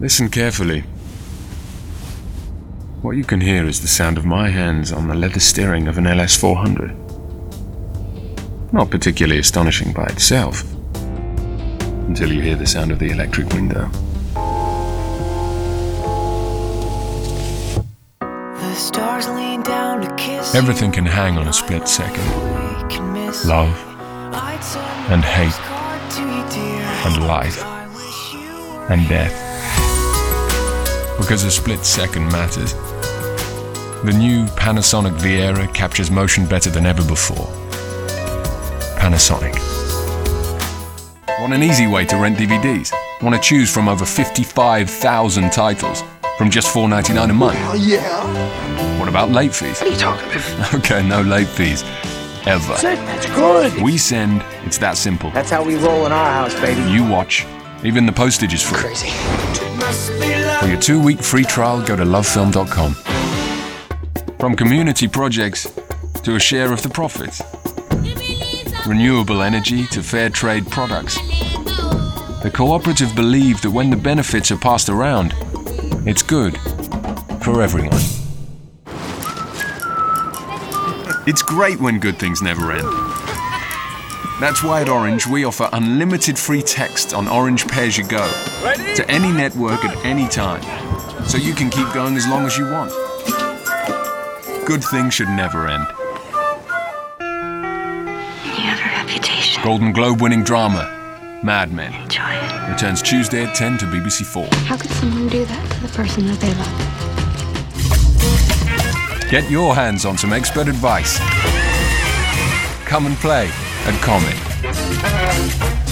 Listen carefully. What you can hear is the sound of my hands on the leather steering of an LS400. Not particularly astonishing by itself, until you hear the sound of the electric window. The stars lean down to kiss Everything can hang on a split second. We can miss Love and hate postcard to you, dear. and life I wish you were and death. Because a split second matters. The new Panasonic Viera captures motion better than ever before. Panasonic. Want an easy way to rent DVDs? Want to choose from over 55,000 titles from just $4.99 a month? Oh, yeah. What about late fees? What are you talking about? Okay, no late fees. Ever. That's good. We send, it's that simple. That's how we roll in our house, baby. You watch, even the postage is free. Crazy. For your two week free trial, go to lovefilm.com. From community projects to a share of the profits, renewable energy to fair trade products. The cooperative believe that when the benefits are passed around, it's good for everyone. It's great when good things never end. That's why at Orange we offer unlimited free text on Orange Pay As You Go to any network at any time, so you can keep going as long as you want. Good things should never end. You have a reputation. Golden Globe winning drama, Mad Men, Enjoy it. returns Tuesday at 10 to BBC 4. How could someone do that to the person that they love? Get your hands on some expert advice. Come and play at Comet.